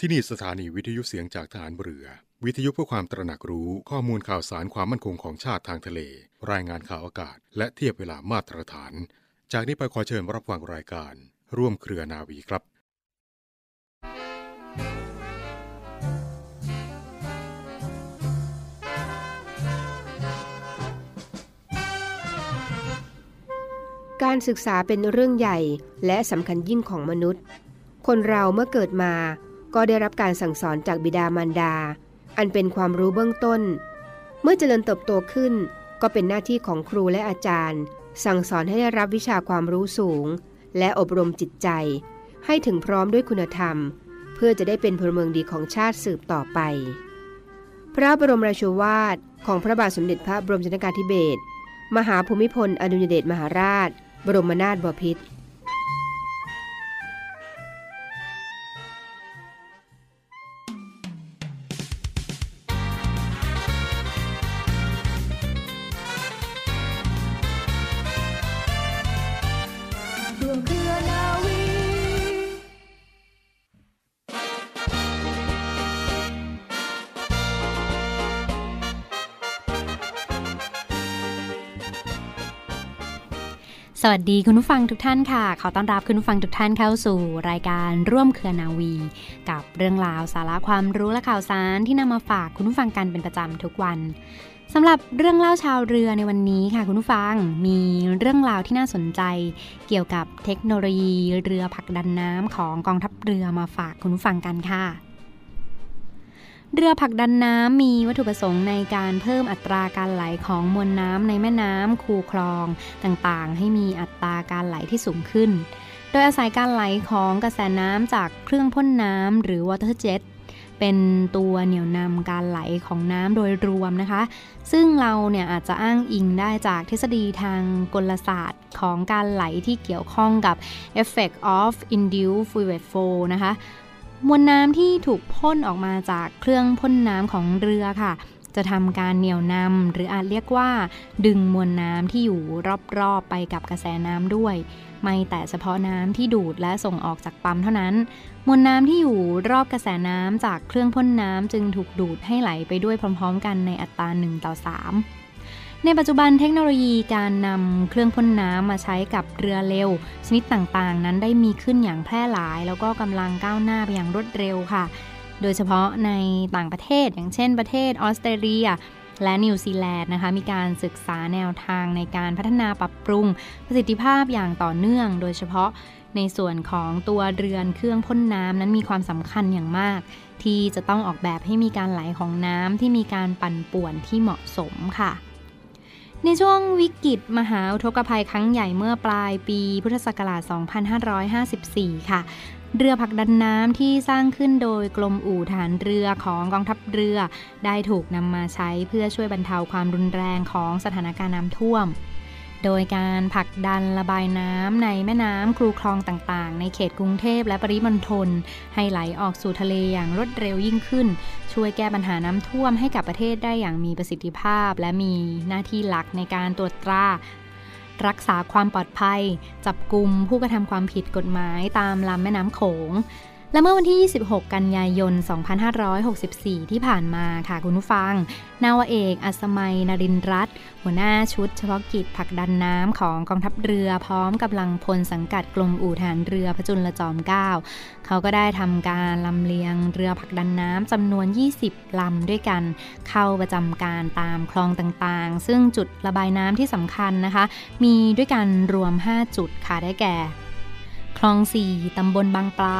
ที่นี่สถานีวิทยุเสียงจากทหารเรือ วิทยุเพื่อความตระหนักรู้ข้อมูลข่าวสารความมั่นคงของชาติทางทะเล รายงานข่าวอากาศ และเทียบเวลามาตรฐาน จากนี้ไปขอเชิญรับฟังรายการ ร่วมเครือนาวีครับการศึกษาเป็นเรื่องใหญ่และสำคัญยิ่งของมนุษย์ คนเราเมื่อเกิดมา ก็ได้รับการสั่งสอนจากบิดามารดา อันเป็นความรู้เบื้องต้น เมื่อเจริญเติบโตขึ้น ก็เป็นหน้าที่ของครูและอาจารย์ สั่งสอนให้ได้รับวิชาความรู้สูง และอบรมจิตใจ ให้ถึงพร้อมด้วยคุณธรรม เพื่อจะได้เป็นพลเมืองดีของชาติสืบต่อไป พระบรมราชวาทของพระบาทสมเด็จพระบรมชนกาธิเบศรมหาภูมิพลอดุลยเดชมหาราช บรมนาถบพิตร วัสดีคุณผู้ฟังทุกท่านค่ะ ขอต้อนรับคุณผู้ฟังทุกท่านเข้าสู่รายการร่วมเครือนาวี กับเรื่องราวสาระความรู้และข่าวสารที่นำมาฝากคุณผู้ฟังกันเป็นประจำทุกวันสำหรับเรื่องเล่าชาวเรือในวันนี้ค่ะคุณผู้ฟังมีเรื่องราวที่น่าสนใจ เกี่ยวกับเทคโนโลยีเรือผลักดันน้ำของกองทัพเรือมาฝากคุณผู้ฟังกันค่ะ เรือผลักดันน้ำมีวัตถุประสงค์ในการเพิ่มอัตราการไหลของมวลน้ำในแม่น้ำคูคลองต่างๆ ให้มีอัตราการไหลที่สูงขึ้น โดยอาศัยการไหลของกระแสน้ำจากเครื่องพ่นน้ำหรือวอเตอร์เจ็ตเป็นตัวเหนี่ยวนำการไหลของน้ำโดยรวมนะคะ ซึ่งเราเนี่ยอาจจะอ้างอิงได้จากทฤษฎีทางกลศาสตร์ของการไหลที่เกี่ยวข้องกับ effect of induced fluid flow นะคะ มวลน้ำที่ถูกพ่นออกมาจากเครื่องพ่นน้ำของเรือค่ะ จะทำการเหนี่ยวนำหรืออาจเรียกว่า ดึงมวลน้ำที่อยู่รอบๆไปกับกระแสน้ำด้วย ไม่แต่เฉพาะน้ำที่ดูดและส่งออกจากปั๊มเท่านั้น มวลน้ำที่อยู่รอบกระแสน้ำจากเครื่องพ่นน้ำจึงถูกดูดให้ไหลไปด้วยพร้อม ๆ กันในอัตรา1ต่อ3 ในปัจจุบันเทคโนโลยีการนำเครื่องพ่นน้ำมาใช้กับเรือเร็ว ชนิดต่างๆ นั้นได้มีขึ้นอย่างแพร่หลาย แล้วก็กำลังก้าวหน้าไปอย่างรวดเร็วค่ะ โดยเฉพาะในต่างประเทศ อย่างเช่นประเทศออสเตรเลียและนิวซีแลนด์นะคะมีการศึกษาแนวทางในการพัฒนาปรับปรุงประสิทธิภาพอย่างต่อเนื่อง โดยเฉพาะในส่วนของตัวเรือนเครื่องพ่นน้ำนั้นมีความสำคัญอย่างมาก ที่จะต้องออกแบบให้มีการไหลของน้ำที่มีการปั่นป่วนที่เหมาะสมค่ะ ในช่วงวิกฤตมหาอุทกภัยครั้งใหญ่เมื่อปลายปีพุทธศักราช 2554 ค่ะ เรือผักดันน้ำที่สร้างขึ้นโดยกรมอู่ฐานเรือของกองทัพเรือ ได้ถูกนำมาใช้เพื่อช่วยบรรเทาความรุนแรงของสถานการณ์น้ำท่วม โดยการผลักดันระบายน้ำในแม่น้ำครูคลองต่างๆ ในเขตกรุงเทพและปริมณฑลให้ไหลออกสู่ทะเลอย่างรวดเร็วยิ่งขึ้น ช่วยแก้ปัญหาน้ำท่วมให้กับประเทศได้อย่างมีประสิทธิภาพ และมีหน้าที่หลักในการตรวจตรารักษาความปลอดภัย จับกลุ่มผู้กระทำความผิดกฎหมายตามลำแม่น้ำโขง และเมื่อวันที่ 26 กันยายน 2564 ที่ผ่านมาค่ะคุณผู้ฟัง นาวเอก อัศมัยนรินรัตหัวหน้าชุดเฉพาะกิจผลักดันน้ำของกองทัพเรือพร้อมกำลังพลสังกัดกรมอู่ฐานเรือพระจุลจอมเกล้าเขาก็ได้ทำการลำเลียงเรือผลักดันน้ำจำนวน 20 ลำด้วยกัน เข้าประจำการตามคลองต่างๆ ซึ่งจุดระบายน้ำที่สำคัญนะคะ มีด้วยกันรวม 5 จุดค่ะได้แก่ คลอง4ตำบลบางปลา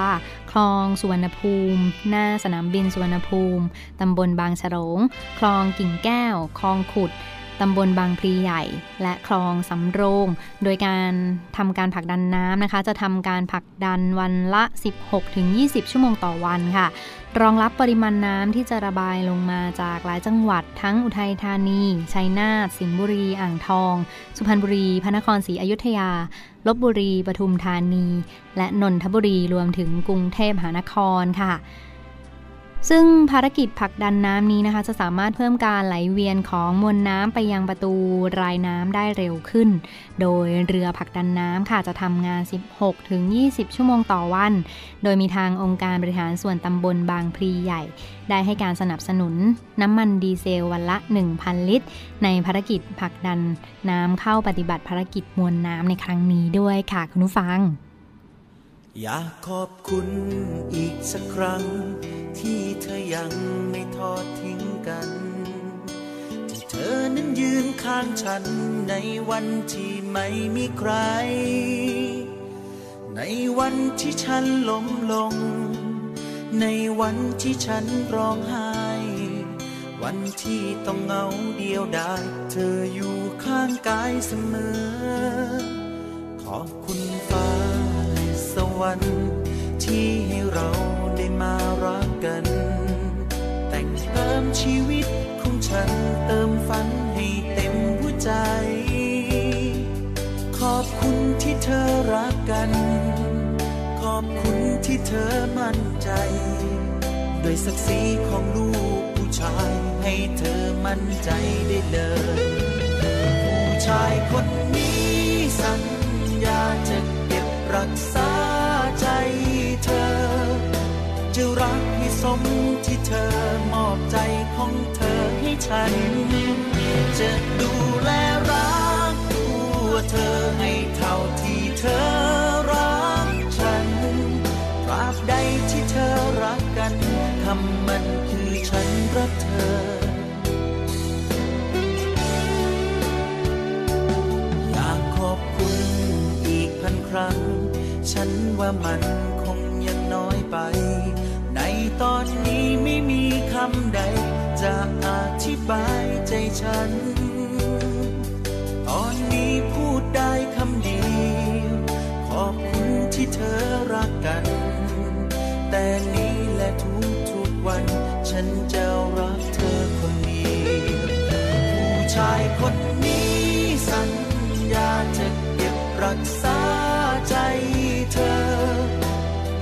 คลองสุวรรณภูมิ หน้าสนามบินสุวรรณภูมิ ตำบลบางฉลง คลองกิ่งแก้ว คลองขุด ตำบลบางพลีใหญ่ และคลองสำโรง โดยการทำการผลักดันน้ำนะคะ จะทำการผลักดันวันละ 16-20 ชั่วโมงต่อวันค่ะ รองรับปริมาณน้ำที่จะระบายลงมาจากหลายจังหวัดทั้งอุทัยธานี ชัยนาท สิงห์บุรี อ่างทอง สุพรรณบุรี พระนครศรีอยุธยา ลบบุรี ปทุมธานี และนนทบุรีรวมถึงกรุงเทพมหานครค่ะ ซึ่งภารกิจผลักดันน้ำนี้นะคะ จะสามารถเพิ่มการไหลเวียนของมวลน้ำไปยังประตูรายน้ำได้เร็วขึ้น โดยเรือผลักดันน้ำค่ะจะทำงาน 16-20 ชั่วโมงต่อวัน โดยมีทางองค์การบริหารส่วนตำบลบางพลีใหญ่ ได้ให้การสนับสนุนน้ำมันดีเซลวันละ 1,000 ลิตร ในภารกิจผลักดันน้ำเข้าปฏิบัติภารกิจมวลน้ำในครั้งนี้ด้วยค่ะคุณผู้ฟัง อยากขอบคุณอีกสักครั้ง ที่เธอยังไม่ทอดทิ้งกัน ที่เธอนั้นยืนข้างฉันในวันที่ไม่มีใคร ในวันที่ฉันล้มลง ในวันที่ฉันร้องไห้ วันที่ต้องเหงาเดียวดายเธออยู่ข้างกายเสมอ ขอบคุณฟ้า วรรค์ที่ให้เราได้มารักกัน แต่งเติมชีวิตของฉันเติมฝันให้เต็มหัวใจ ขอบคุณที่เธอรักกัน ขอบคุณที่เธอมั่นใจด้วยศักดิ์ศรีของลูกผู้ชายให้เธอมั่นใจได้เลยผู้ชายคนนี้สัญญาจะเก็บรักษา ฉัน จะดูแลรักตัวเธอให้เท่าที่เธอรักฉันตราบใดที่เธอรักกันคำมันคือฉันรักเธอ อยากขอบคุณอีกพันครั้ง ฉันว่ามันคงยังน้อยไป ในตอนนี้ไม่มี บายใจฉัน ตอนนี้พูดได้คำเดียวขอบคุณที่เธอรักกัน แต่นี้และทุกทุกๆวัน ฉันจะรักเธอคนเดียวผู้ชายคนนี้สัญญาจะเก็บรักษาใจเธอ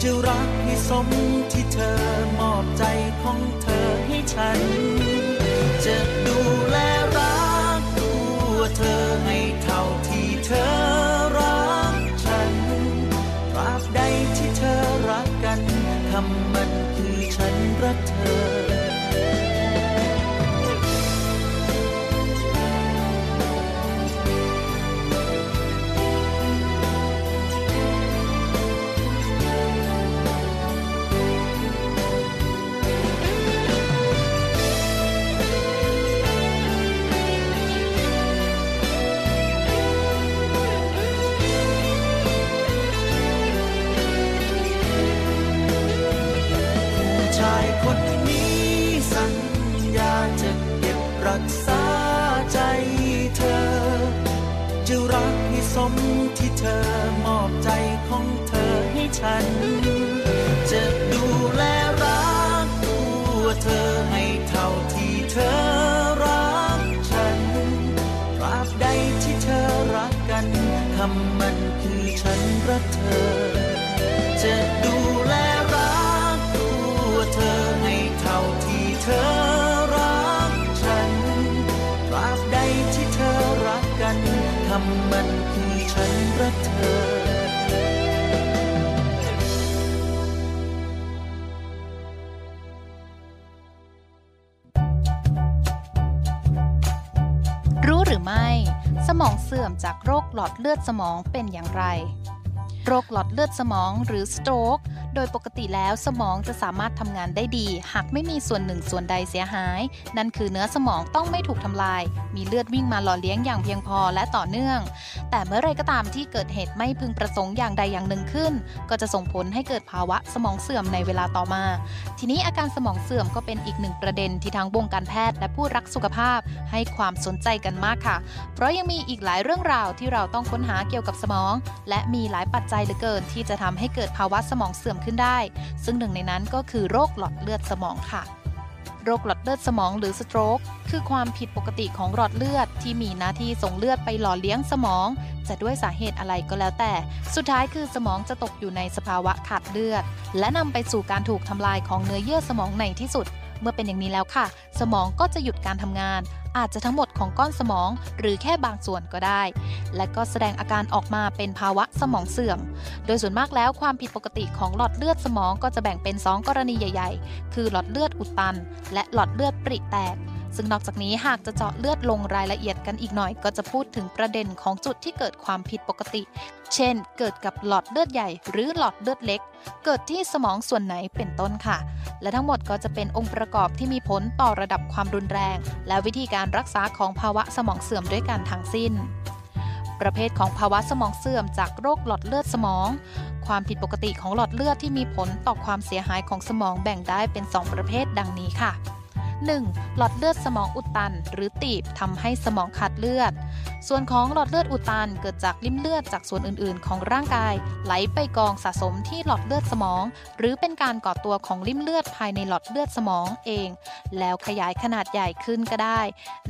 จะรักให้สมที่เธอมอบใจของเธอให้ฉันำมันคือฉันรักเธอ จะดูแลรักตัวเธอให้เท่าที่เธอรักฉันตราบใดที่เธอรักกันคำมันคือฉันรักเธอ สื่อมจากโรคหลอดเลือดสมองเป็นอย่างไร โรคหลอดเลือดสมองหรือ stroke โดยปกติแล้วสมองจะสามารถทำงานได้ดี หากไม่มีส่วนหนึ่งส่วนใดเสียหาย นั่นคือเนื้อสมองต้องไม่ถูกทำลาย มีเลือดวิ่งมาหล่อเลี้ยงอย่างเพียงพอและต่อเนื่อง แต่เมื่อไรก็ตามที่เกิดเหตุไม่พึงประสงค์อย่างใดอย่างหนึ่งขึ้น ก็จะส่งผลให้เกิดภาวะสมองเสื่อมในเวลาต่อมา ทีนี้อาการสมองเสื่อมก็เป็นอีกหนึ่งประเด็นที่ทางวงการแพทย์และผู้รักสุขภาพ ให้ความสนใจกันมากค่ะ เพราะยังมีอีกหลายเรื่องราวที่เราต้องค้นหาเกี่ยวกับสมอง และมีหลายปัจจัยเหลือเกินที่จะทำให้เกิดภาวะสมองเสื่อมขึ้นได้ ซึ่งหนึ่งในนั้นก็คือโรคหลอดเลือดสมองค่ะ โรคหลอดเลือดสมองหรือ stroke คือความผิดปกติของหลอดเลือดที่มีหน้าที่ส่งเลือดไปหล่อเลี้ยงสมอง จะด้วยสาเหตุอะไรก็แล้วแต่ สุดท้ายคือสมองจะตกอยู่ในสภาวะขาดเลือด และนำไปสู่การถูกทำลายของเนื้อเยื่อสมองในที่สุด เมื่อเป็นอย่างนี้แล้วค่ะ สมองก็จะหยุดการทำงาน อาจจะทั้งหมดของก้อนสมอง หรือแค่บางส่วนก็ได้ และก็แสดงอาการออกมาเป็นภาวะสมองเสื่อม โดยส่วนมากแล้วความผิดปกติของหลอดเลือดสมองก็จะแบ่งเป็น 2 กรณีใหญ่ ๆ คือหลอดเลือดอุดตัน และหลอดเลือดปริแตก ซึ่งนอกจากนี้หากจะเจาะเลือดลงรายละเอียดกันอีกหน่อย ก็จะพูดถึงประเด็นของจุดที่เกิดความผิดปกติ เช่น เกิดกับหลอดเลือดใหญ่หรือหลอดเลือดเล็ก เกิดที่สมองส่วนไหนเป็นต้นค่ะ และทั้งหมดก็จะเป็นองค์ประกอบที่มีผลต่อระดับความรุนแรง และวิธีการรักษาของภาวะสมองเสื่อมด้วยกันทั้งสิ้น ประเภทของภาวะสมองเสื่อมจากโรคหลอดเลือดสมองความผิดปกติของหลอดเลือดที่มีผลต่อความเสียหายของสมองแบ่งได้เป็น 2 ประเภทดังนี้ค่ะ 1. หลอดเลือดสมองอุดตัน หรือตีบทำให้สมองขาดเลือด ส่วนของหลอดเลือดอุดตันเกิดจากริ่มเลือดจากส่วนอื่นๆ ของร่างกาย ไหลไปกองสะสมที่หลอดเลือดสมอง หรือเป็นการก่อตัวของริ่มเลือดภายในหลอดเลือดสมองเอง แล้วขยายขนาดใหญ่ขึ้นก็ได้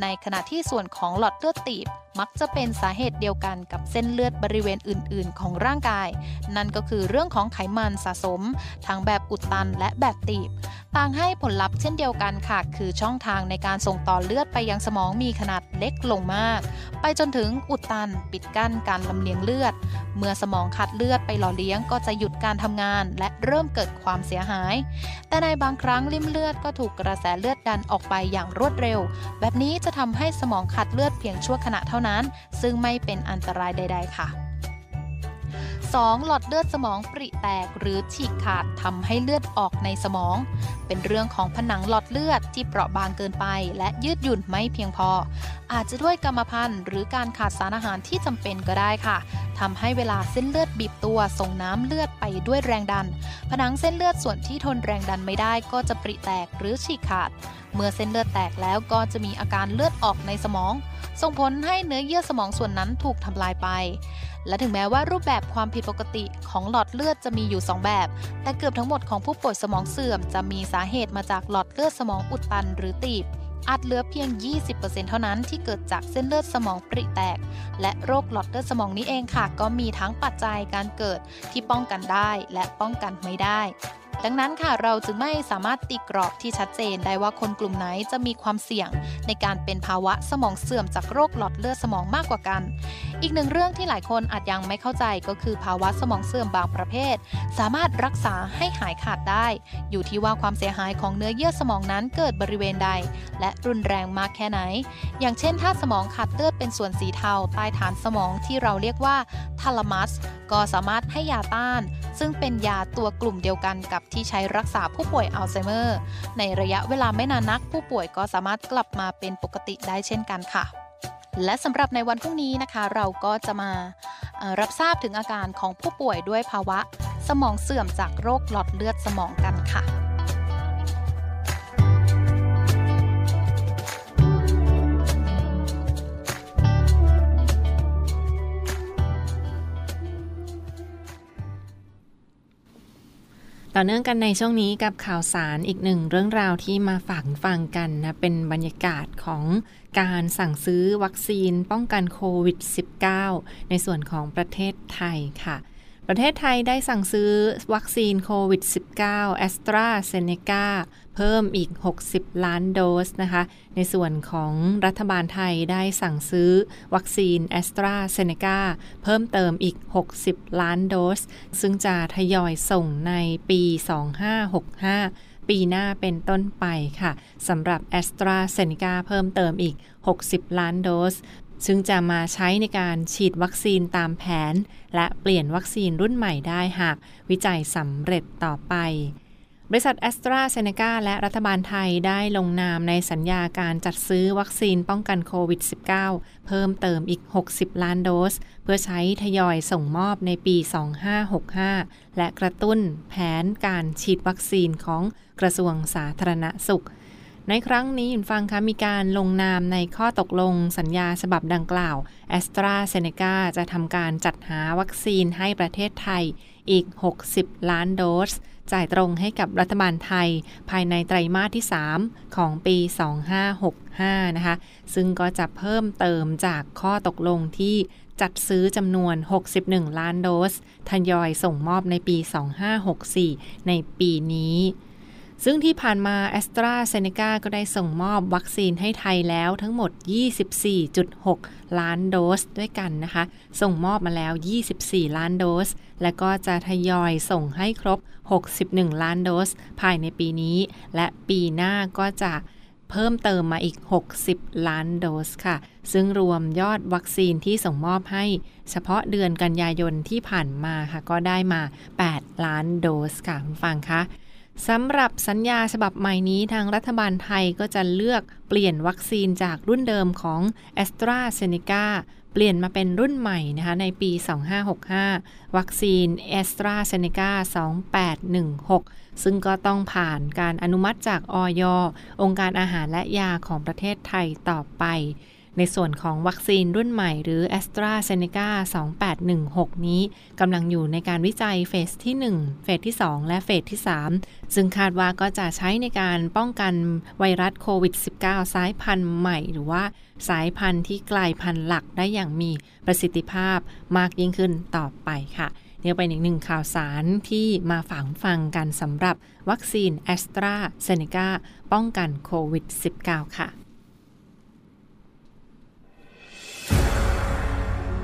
ในขณะที่ส่วนของหลอดเลือดตีบ มักจะเป็นสาเหตุเดียวกันกับเส้นเลือดบริเวณอื่น ๆ ของร่างกาย นั่นก็คือเรื่องของไขมันสะสม ทั้งแบบอุดตันและแบบตีบ ต่างให้ผลลัพธ์เช่นเดียวกันค่ะ คือช่องทางในการส่งต่อเลือดไปยังสมองมีขนาดเล็กลงมาก ไปจนถึงอุดตันปิดกั้นการลำเลียงเลือด เมื่อสมองขาดเลือดไปหล่อเลี้ยงก็จะหยุดการทำงาน และเริ่มเกิดความเสียหาย แต่ในบางครั้งริ่มเลือดก็ถูกกระแสเลือดดันออกไปอย่างรวดเร็ว แบบนี้จะทำให้สมองขาดเลือดเพียงชั่วขณะเท่านั้นซึ่งไม่เป็นอันตรายใด ๆ ค่ะ 2. หลอดเลือดสมองปริแตกหรือฉีกขาดทำให้เลือดออกในสมอง เป็นเรื่องของผนังหลอดเลือดที่เปราะบางเกินไป และยืดหยุ่นไม่เพียงพอ อาจจะด้วยกรรมพันธุ์หรือการขาดสารอาหารที่จำเป็นก็ได้ค่ะทำให้เวลาเส้นเลือดบีบตัวส่งน้ำเลือดไปด้วยแรงดัน ผนังเส้นเลือดส่วนที่ทนแรงดันไม่ได้ก็จะปริแตกหรือฉีกขาด เมื่อเส้นเลือดแตกแล้วก็จะมีอาการเลือดออกในสมอง ส่งผลให้เนื้อเยื่อสมองส่วนนั้นถูกทำลายไป และถึงแม้ว่ารูปแบบความผิดปกติของหลอดเลือดจะมีอยู่ 2 แบบ แต่เกือบทั้งหมดของผู้ป่วยสมองเสื่อม จะมีสาเหตุมาจากหลอดเลือดสมองอุดตันหรือตีบอาจเหลือเพียง 20%เท่านั้นที่เกิดจากเส้นเลือดสมองปริแตก และโรคหลอดเลือดสมองนี้เองค่ะ ก็มีทั้งปัจจัยการเกิดที่ป้องกันได้และป้องกันไม่ได้ ดังนั้นค่ะเราจึงไม่สามารถตีกรอบที่ชัดเจนได้ว่าคนกลุ่มไหนจะมีความเสี่ยง ในการเป็นภาวะสมองเสื่อมจากโรคหลอดเลือดสมองมากกว่ากัน อีกหนึ่งเรื่องที่หลายคนอาจยังไม่เข้าใจก็คือภาวะสมองเสื่อมบางประเภท สามารถรักษาให้หายขาดได้ อยู่ที่ว่าความเสียหายของเนื้อเยื่อสมองนั้นเกิดบริเวณใด และรุนแรงมากแค่ไหน อย่างเช่น ถ้าสมองขาดเลือดเป็นส่วนสีเทาใต้ฐานสมองที่เราเรียกว่าทาลามัส ก็สามารถให้ยาต้าน ซึ่งเป็นยาตัวกลุ่มเดียวกันกับที่ใช้รักษาผู้ป่วยอัลไซเมอร์ ในระยะเวลาไม่นานนักผู้ป่วยก็สามารถกลับมาเป็นปกติได้เช่นกันค่ะ และสำหรับในวันพรุ่งนี้นะคะ เราก็จะมารับทราบถึงอาการของผู้ป่วยด้วยภาวะ สมองเสื่อมจากโรคหลอดเลือดสมองกันค่ะ ต่อเนื่องกันในช่วงนี้กับข่าวสารอีกหนึ่งเรื่องราวที่มาฝากฟังกันนะเป็นบรรยากาศของการสั่งซื้อวัคซีนป้องกันโควิด -19 ในส่วนของประเทศไทยค่ะ ประเทศไทยได้สั่งซื้อวัคซีนโควิด -19 แอสตราเซเนกาเพิ่มอีก 60 ล้านโดสนะคะ ในส่วนของรัฐบาลไทยได้สั่งซื้อวัคซีนแอสตราเซเนกาเพิ่มเติมอีก 60 ล้านโดส ซึ่งจะทยอยส่งในปี 2565 ปีหน้าเป็นต้นไปค่ะสำหรับ AstraZeneca เพิ่มเติมอีก 60 ล้านโดส ซึ่งจะมาใช้ในการฉีดวัคซีนตามแผน และเปลี่ยนวัคซีนรุ่นใหม่ได้หากวิจัยสำเร็จต่อไป บริษัทแอสตราเซเนกาและรัฐบาลไทยได้ลงนามในสัญญาการจัดซื้อวัคซีนป้องกันโควิด -19 เพิ่มเติมอีก 60 ล้านโดส เพื่อใช้ทยอยส่งมอบในปี 2565 และกระตุ้นแผนการฉีดวัคซีนของกระทรวงสาธารณสุข ในครั้งนี้ยินฟังคะมีการลงนามในข้อตกลงสัญญาฉบับดังกล่าวแอสตราเซเนกาจะทำการจัดหาวัคซีนให้ประเทศไทยอีก 60 ล้านโดส จ่ายตรงให้กับรัฐบาลไทย ภายในไตรมาสที่ 3 ของปี 2565 นะคะ ซึ่งก็จะเพิ่มเติมจากข้อตกลงที่จัดซื้อจำนวน 61 ล้านโดส ทยอยส่งมอบในปี 2564 ในปีนี้ ซึ่งที่ผ่านมาแอสตราเซเนกาก็ได้ส่งมอบวัคซีนให้ไทยแล้วทั้งหมด 24.6 ล้านโดสด้วยกันนะคะ ส่งมอบมาแล้ว 24 ล้านโดส และก็จะทยอยส่งให้ครบ 61 ล้านโดส ภายในปีนี้ และปีหน้าก็จะเพิ่มเติมมาอีก 60 ล้านโดสค่ะ ซึ่งรวมยอดวัคซีนที่ส่งมอบให้ เฉพาะเดือนกันยายนที่ผ่านมาค่ะ ก็ได้มา 8 ล้านโดสค่ะคุณฟังคะ สำหรับสัญญาฉบับใหม่นี้ทางรัฐบาลไทยก็จะเลือกเปลี่ยนวัคซีนจากรุ่นเดิมของ a s t r a z เซ e c a เปลี่ยนมาเป็นรุ่นใหม่นะคะในปี 2565 วัคซีน a s t r a z เซ e c a 2816 ซึ่งก็ต้องผ่านการอนุมัติจากอยองค์การอาหารและยาของประเทศไทยต่อไป ในส่วนของวัคซีนรุ่นใหม่หรือ a s t r a z เซ e c a 2816 นี้กำลังอยู่ในการวิจัยเฟสที่ 1 เฟสที่ 2 และเฟสที่ 3 ซึ่งคาดว่าก็จะใช้ในการป้องกันไวรัสโควิด -19 สายพันธุ์ใหม่ หรือว่าสายพันธุ์ที่กลายพันธุ์หลักได้อย่างมีประสิทธิภาพมากยิ่งขึ้นต่อไปค่ะนี่เป็นอีกหนึ่งข่าวสารที่มาฝังฟังกันสำหรับวัคซีนแอสตราเซเนกาป้องกันโควิด -19 ค่ะ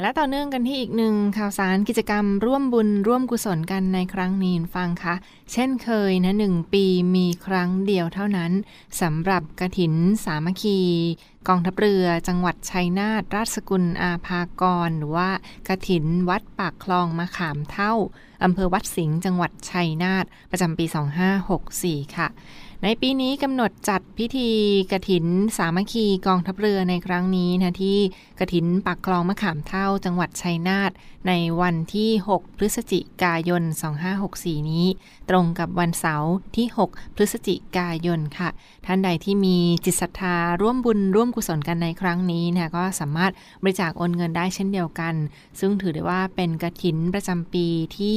และต่อเนื่องกันที่อีกหนึ่งข่าวสารกิจกรรมร่วมบุญร่วมกุศลกันในครั้งนี้ฟังคะเช่นเคยนะหนึ่งปีมีครั้งเดียวเท่านั้นสำหรับกระถินสามัคคี กองทัพเรือจังหวัดชัยนาทราชสกุลอาภากร หรือว่ากระถินวัดปากคลองมะขามเท่าอำเภอวัดสิงห์จังหวัดชัยนาทประจำปี 2564 ค่ะ ในปีนี้กำหนดจัดพิธีกระถินสามัคคีกองทัพเรือในครั้งนี้นะที่กระถินปักคลองมะขามเท่าจังหวัดชัยนาทในวันที่ 6 พฤศจิกายน 2564 นี้ ตรงกับวันเสาร์ที่ 6 พฤศจิกายนค่ะท่านใดที่มีจิตศรัทธาร่วมบุญร่วมกุศลกันในครั้งนี้นะก็สามารถบริจาคโอนเงินได้เช่นเดียวกัน ซึ่งถือได้ว่าเป็นกระถินประจำปีที่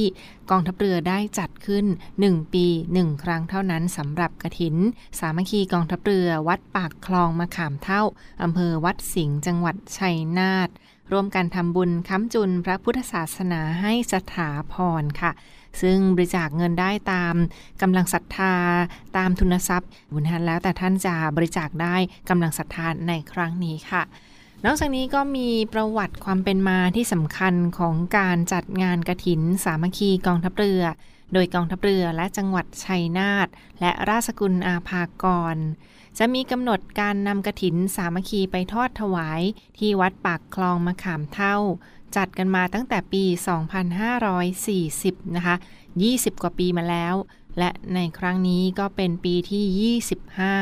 กองทัพเรือได้จัดขึ้น 1 ปี 1 ครั้งเท่านั้นสำหรับกระถิน สามัคคีกองทัพเรือวัดปากคลองมะขามเท่าอำเภอวัดสิงห์จังหวัดชัยนาท ร่วมกันทำบุญค้ำจุนพระพุทธศาสนาให้สถาพรค่ะ ซึ่งบริจาคเงินได้ตามกำลังศรัทธาตามทุนทรัพย์บุญทันแล้วแต่ท่านจะบริจาคได้กำลังศรัทธาในครั้งนี้ค่ะนอกจากนี้ก็มีประวัติความเป็นมาที่สำคัญของการจัดงานกระถินสามัคคีกองทัพเรือ โดยกองทัพเรือและจังหวัดชัยนาทและราชกุลอาภากร จะมีกำหนดการนำกระถินสามัคคีไปทอดถวาย ที่วัดปากคลองมะขามเท่า จัดกันมาตั้งแต่ปี 2540 นะคะ 20 กว่าปีมาแล้ว และในครั้งนี้ก็เป็นปีที่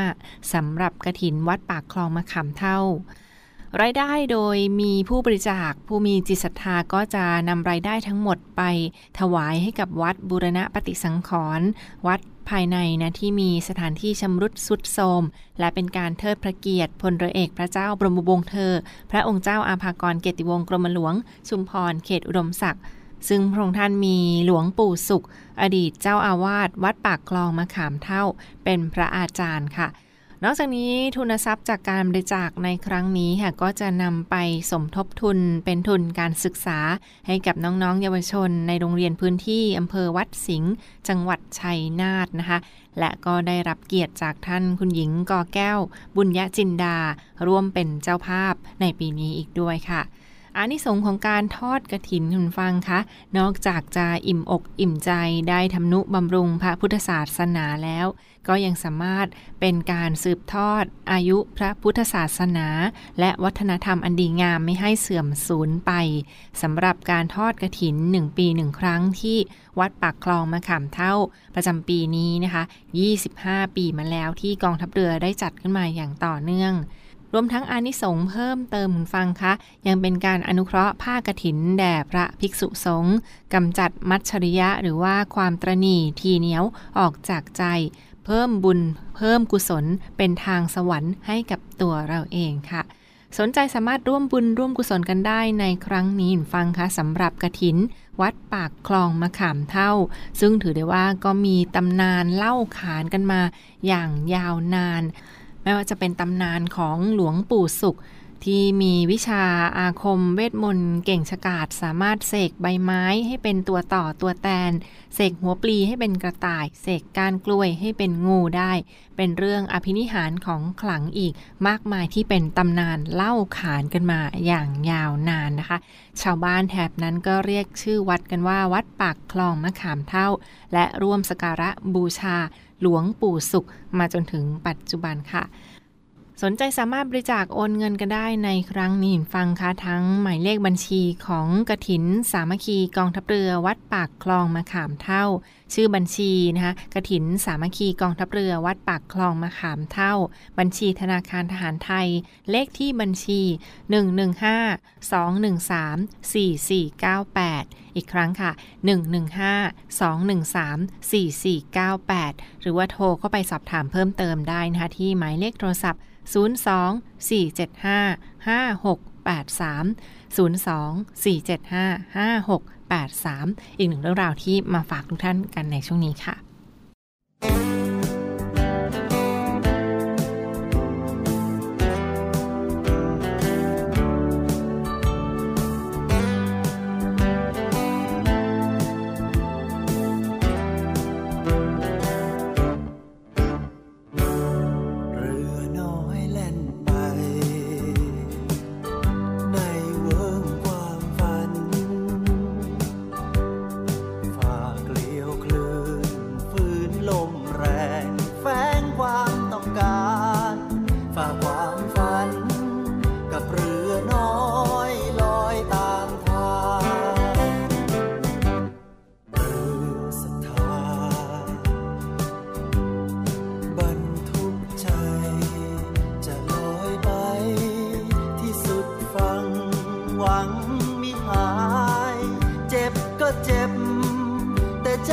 25สำหรับกระถินวัดปากคลองมะขามเท่ารายได้โดยมีผู้บริจาคผู้มีจิตศรัทธาก็จะนำรายได้ทั้งหมดไป ถวายให้กับวัดบุรณะปฏิสังขรณ์วัด ภายในนะที่มีสถานที่ชำรุดสุดโทรมและเป็นการเทิดพระเกียรติพลเรือเอกพระเจ้าบรมวงศ์เธอ พระองค์เจ้าอาภากรเกติวงศ์กรมหลวง ชุมพรเขตอุดมศักดิ์ซึ่งพระองค์ท่านมีหลวงปู่สุข อดีตเจ้าอาวาสวัดปากคลองมะขามเท่า เป็นพระอาจารย์ค่ะ นอกจากนี้ทุนทรัพย์จากการบริจาคในครั้งนี้ค่ะก็จะนำไปสมทบทุนเป็นทุนการศึกษา ให้กับน้องๆ เยาวชน ในโรงเรียนพื้นที่อำเภอวัดสิงห์จังหวัดชัยนาทนะคะ และก็ได้รับเกียรติจากท่านคุณหญิงกอแก้ว บุญยจินดา ร่วมเป็นเจ้าภาพในปีนี้อีกด้วยค่ะ อานิสงส์ของการทอดกระถินคุณฟังคะนอกจากจะอิ่มอกอิ่มใจได้ทำนุบำรุงพระพุทธศาสนาแล้ว ก็ยังสามารถเป็นการสืบทอดอายุพระพุทธศาสนา และวัฒนธรรมอันดีงามไม่ให้เสื่อมสูญไปสำหรับการทอดกระถินหนึ่งปีหนึ่งครั้งที่วัดปากคลองมะขามเท่าประจำปีนี้นะคะ 25 ปีมาแล้วที่กองทัพเรือได้จัดขึ้นมาอย่างต่อเนื่อง รวมทั้งอานิสงส์เพิ่มเติมฟังคะ ยังเป็นการอนุเคราะห์ผ้ากรถินแด่พระภิกษุสงฆ์กำจัดมัจฉริยะหรือว่าความตรณีทีเหนียวออกจากใจ เพิ่มบุญ เพิ่มกุศลเป็นทางสวรรค์ให้กับตัวเราเองค่ะ สนใจสามารถร่วมบุญร่วมกุศลกันได้ในครั้งนี้ฟังคะสำหรับกระถิน วัดปากคลองมะขามเท่า ซึ่งถือได้ว่าก็มีตำนานเล่าขานกันมาอย่างยาวนาน ไม่ว่าจะเป็นตำนานของหลวงปู่สุข ที่มีวิชาอาคมเวทมนต์เก่งฉกาจสามารถเสกใบไม้ให้เป็นตัวต่อตัวแตน เสกหัวปลีให้เป็นกระต่าย เสกก้ารกล้วยให้เป็นงูได้ เป็นเรื่องอภินิหารของขลังอีกมากมายที่เป็นตำนานเล่าขานกันมาอย่างยาวนานนะคะ ชาวบ้านแถบนั้นก็เรียกชื่อวัดกันว่าวัดปากคลองมะขามเท่า และร่วมสการะบูชา หลวงปู่สุขมาจนถึงปัจจุบันค่ะ สนใจสามารถบริจาคโอนเงินกันได้ในครั้งนี้ฟังคะทั้งหมายเลขบัญชีของกระถิน สามัคคีกองทัพเรือวัดปากคลองมะขามเท่า ชื่อบัญชีนะคะกระถิน สามัคคีกองทัพเรือวัดปากคลองมะขามเท่า บัญชีธนาคารทหารไทย เลขที่บัญชี 115 213 4498 อีกครั้งค่ะ 115 213 4498 หรือว่าโทรเข้าไปสอบถามเพิ่มเติมได้นะคะที่หมายเลขโทรศัพท์ 02 475 5683 02 475 5683 อีกหนึ่งเรื่องราวที่มาฝากทุกท่านกันในช่วงนี้ค่ะ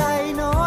I know